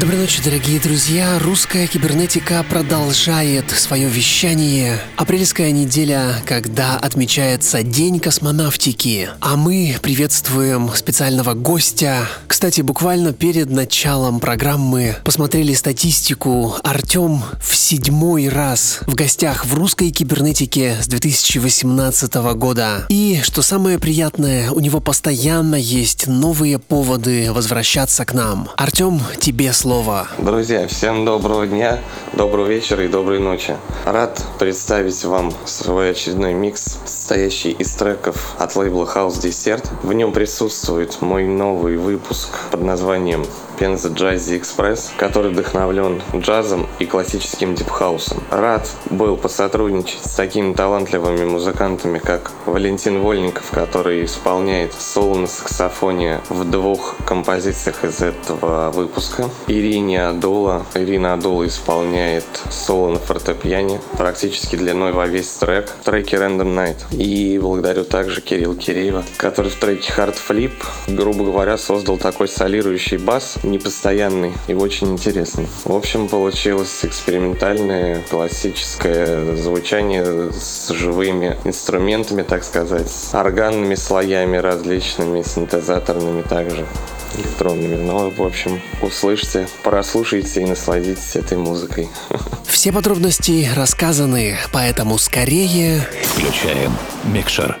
Доброй ночи, дорогие друзья. Русская кибернетика продолжает свое вещание. Апрельская неделя, когда отмечается День космонавтики. А мы приветствуем специального гостя. Кстати, буквально перед началом программы посмотрели статистику. Артем в седьмой раз в гостях в русской кибернетике с 2018 года. И, что самое приятное, у него постоянно есть новые поводы возвращаться к нам. Артем, тебе слово слово. Друзья, всем доброго дня, доброго вечера и доброй ночи. Рад представить вам свой очередной микс, состоящий из треков от лейбла House Dessert. В нем присутствует мой новый выпуск под названием Пенза Джази Экспресс, который вдохновлен джазом и классическим дипхаусом. Рад был посотрудничать с такими талантливыми музыкантами, как Валентин Вольников, который исполняет соло на саксофоне в двух композициях из этого выпуска. Ирине Адула. Ирина Адула исполняет соло на фортепиане, практически длиной во весь трек, в треке Random Night. И благодарю также Кирилл Киреева, который в треке Hard Flip, грубо говоря, создал такой солирующий бас, непостоянный и очень интересный. В общем, получилось экспериментальное классическое звучание с живыми инструментами, так сказать, с органными слоями различными, синтезаторными также электронными. Ну, в общем, услышьте, прослушайте и насладитесь этой музыкой. Все подробности рассказаны, поэтому скорее... Включаем микшер.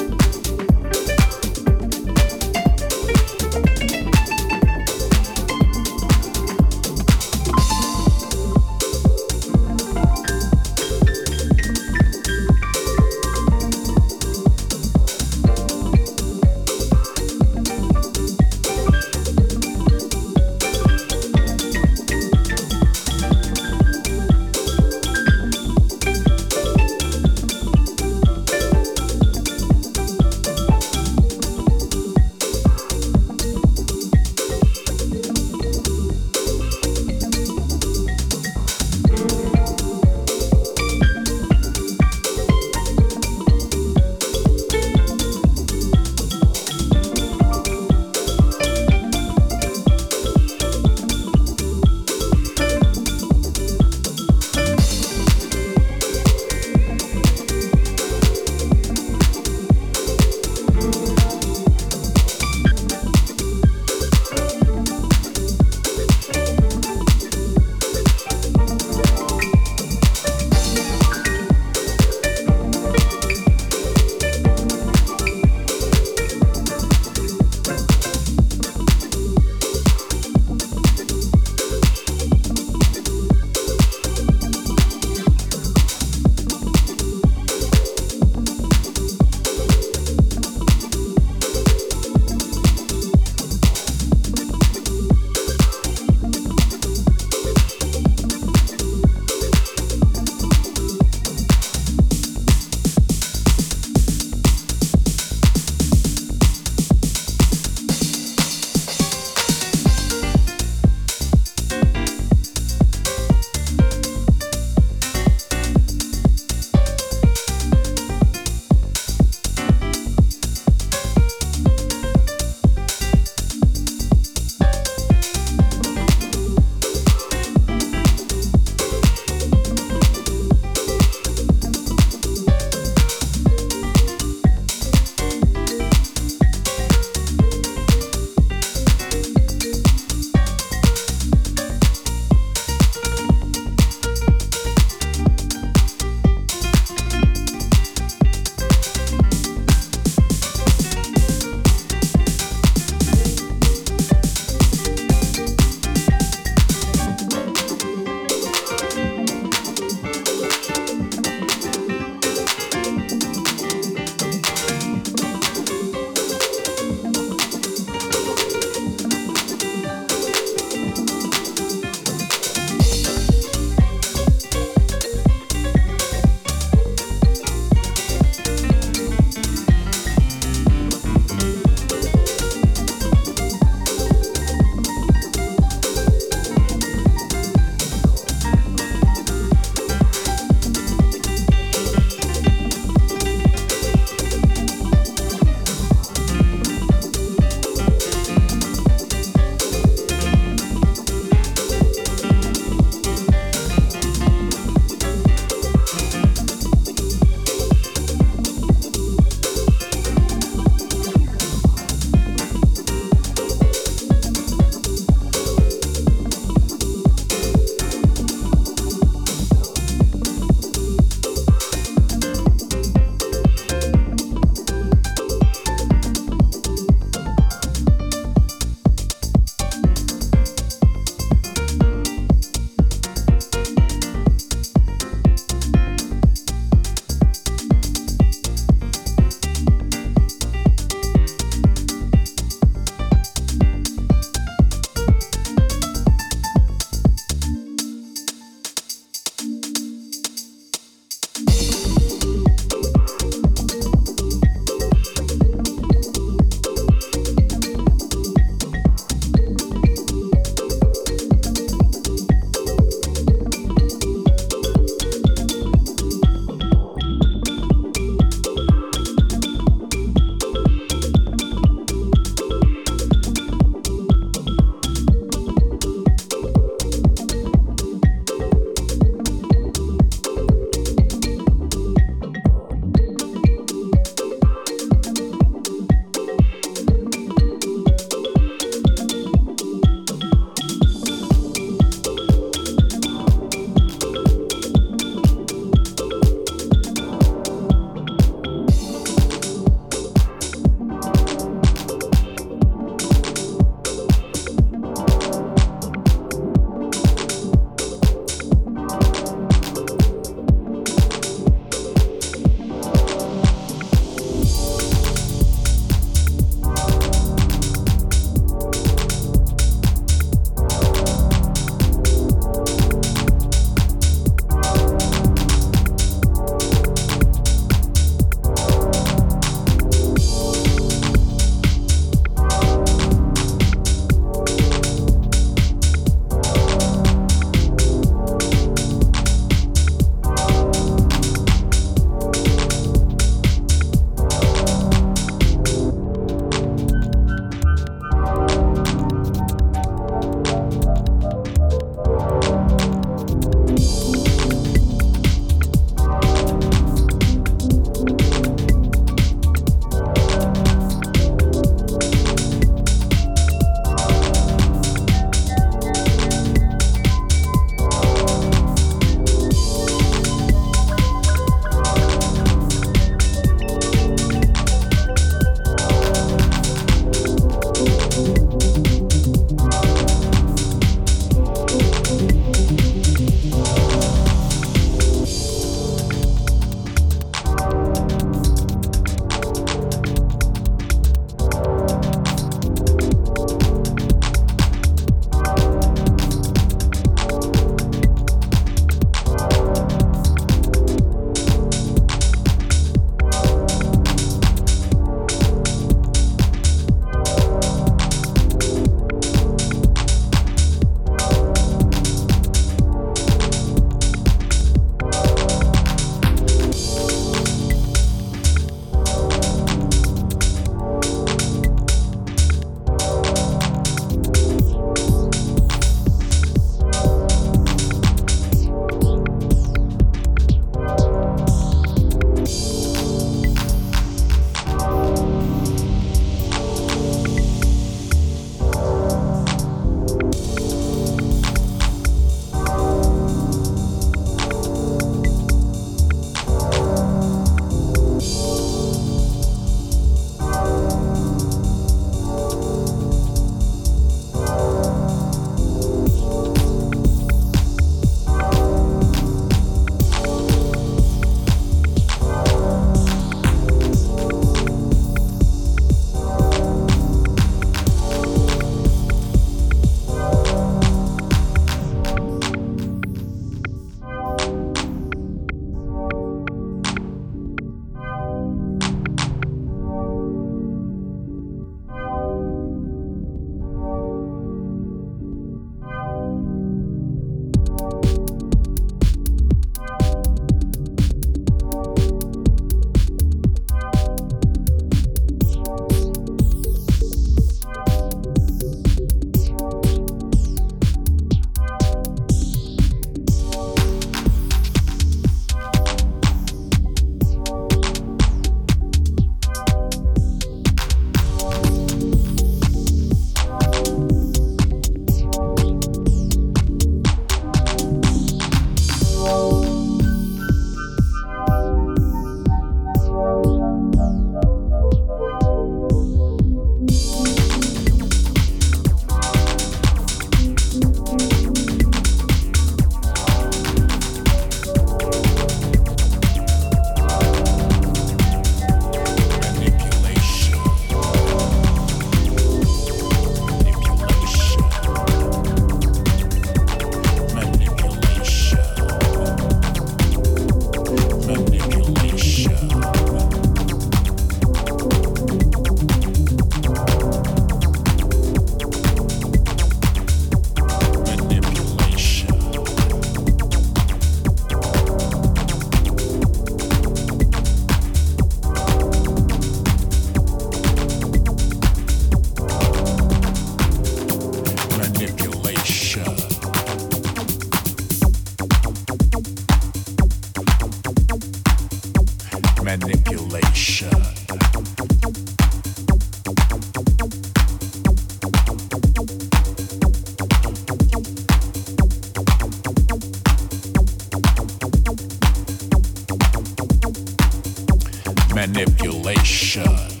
Manipulation.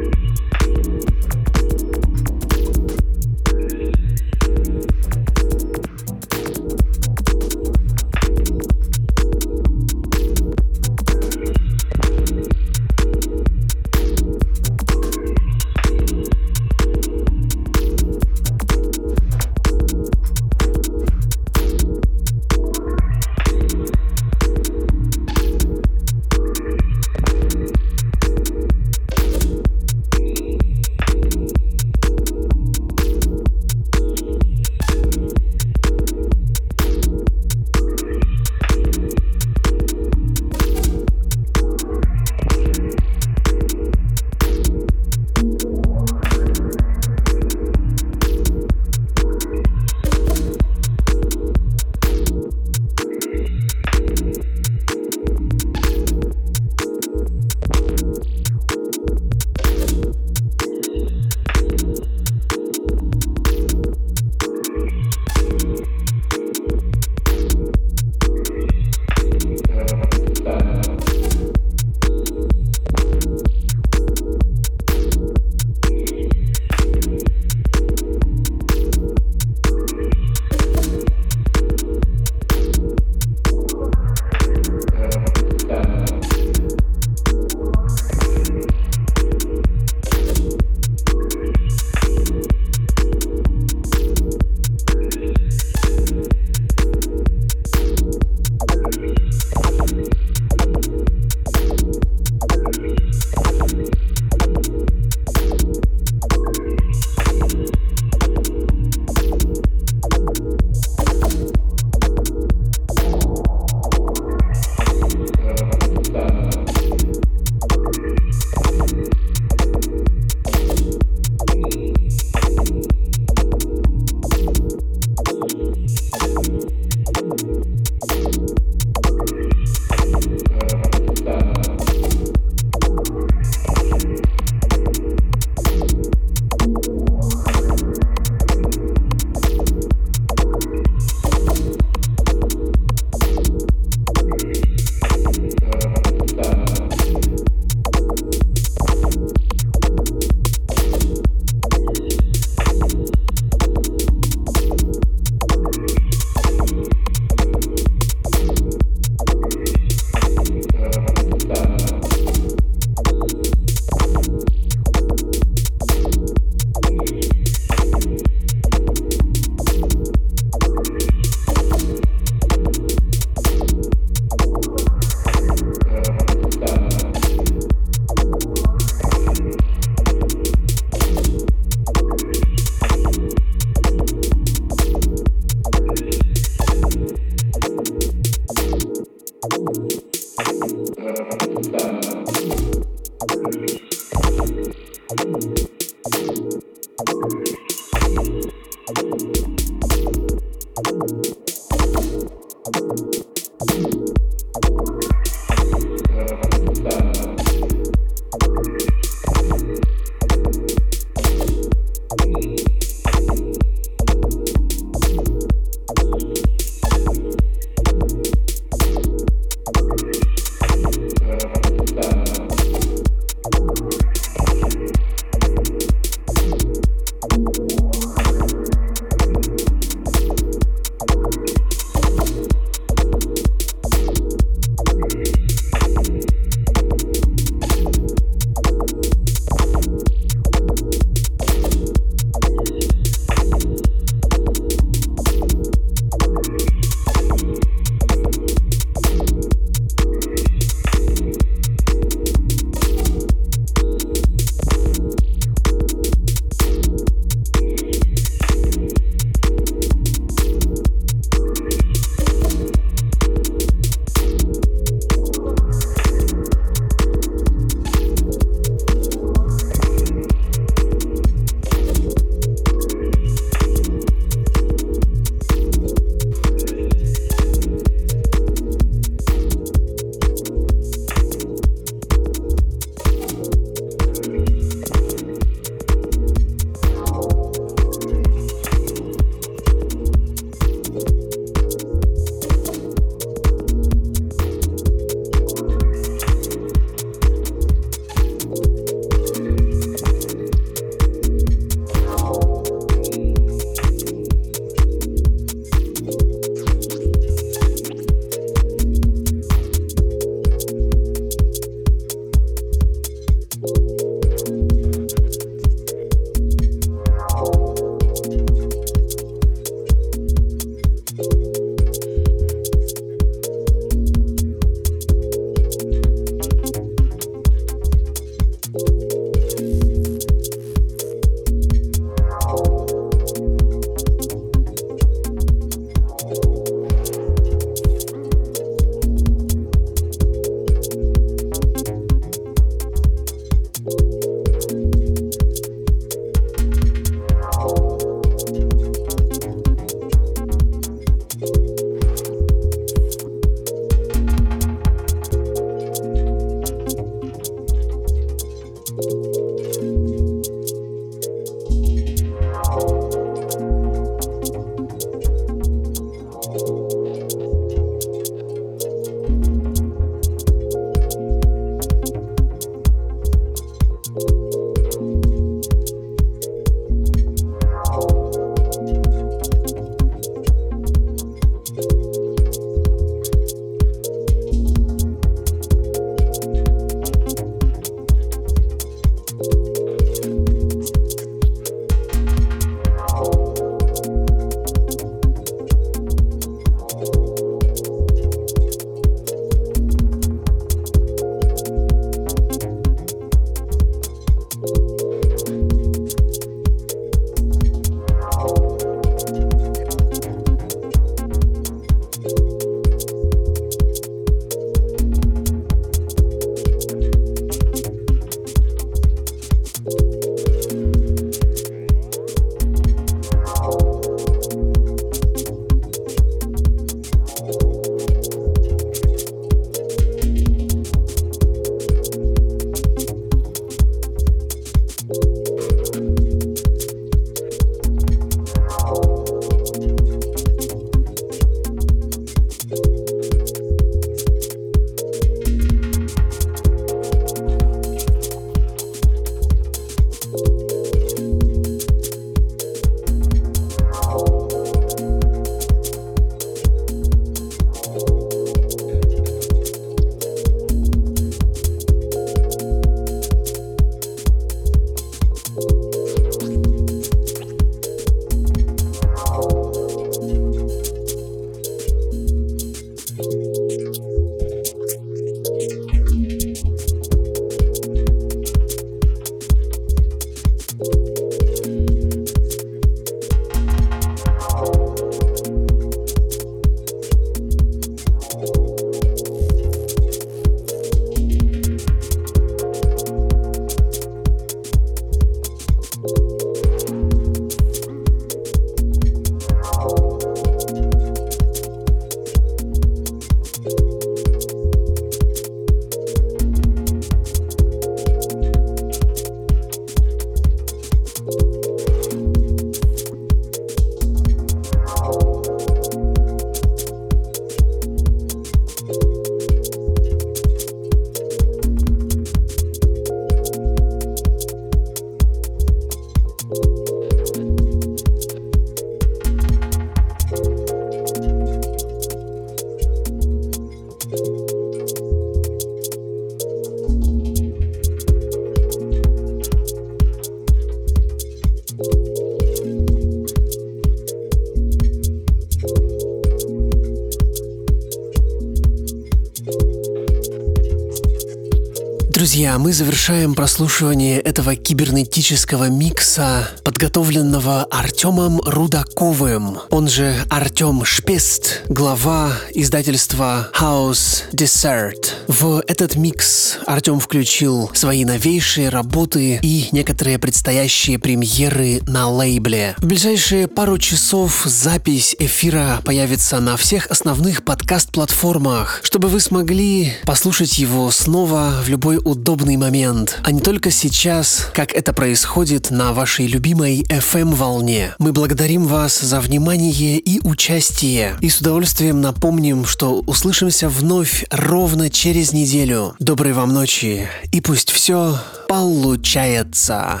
Друзья, мы завершаем прослушивание этого кибернетического микса, подготовленного Артемом Рудаковым, он же Артем Шпест, глава издательства House Dessert. В этот микс Артем включил свои новейшие работы и некоторые предстоящие премьеры на лейбле. В ближайшие пару часов запись эфира появится на всех основных подкаст-платформах, чтобы вы смогли послушать его снова в любой удобный момент, а не только сейчас, как это происходит на вашей любимой FM-волне. Мы благодарим вас за внимание и участие, и с удовольствием напомним, что услышимся вновь ровно через неделю. Доброй вам ночи, и пусть все получается.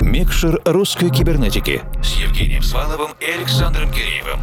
Микшер русской кибернетики с Евгением Сваловым и Александром Киреевым.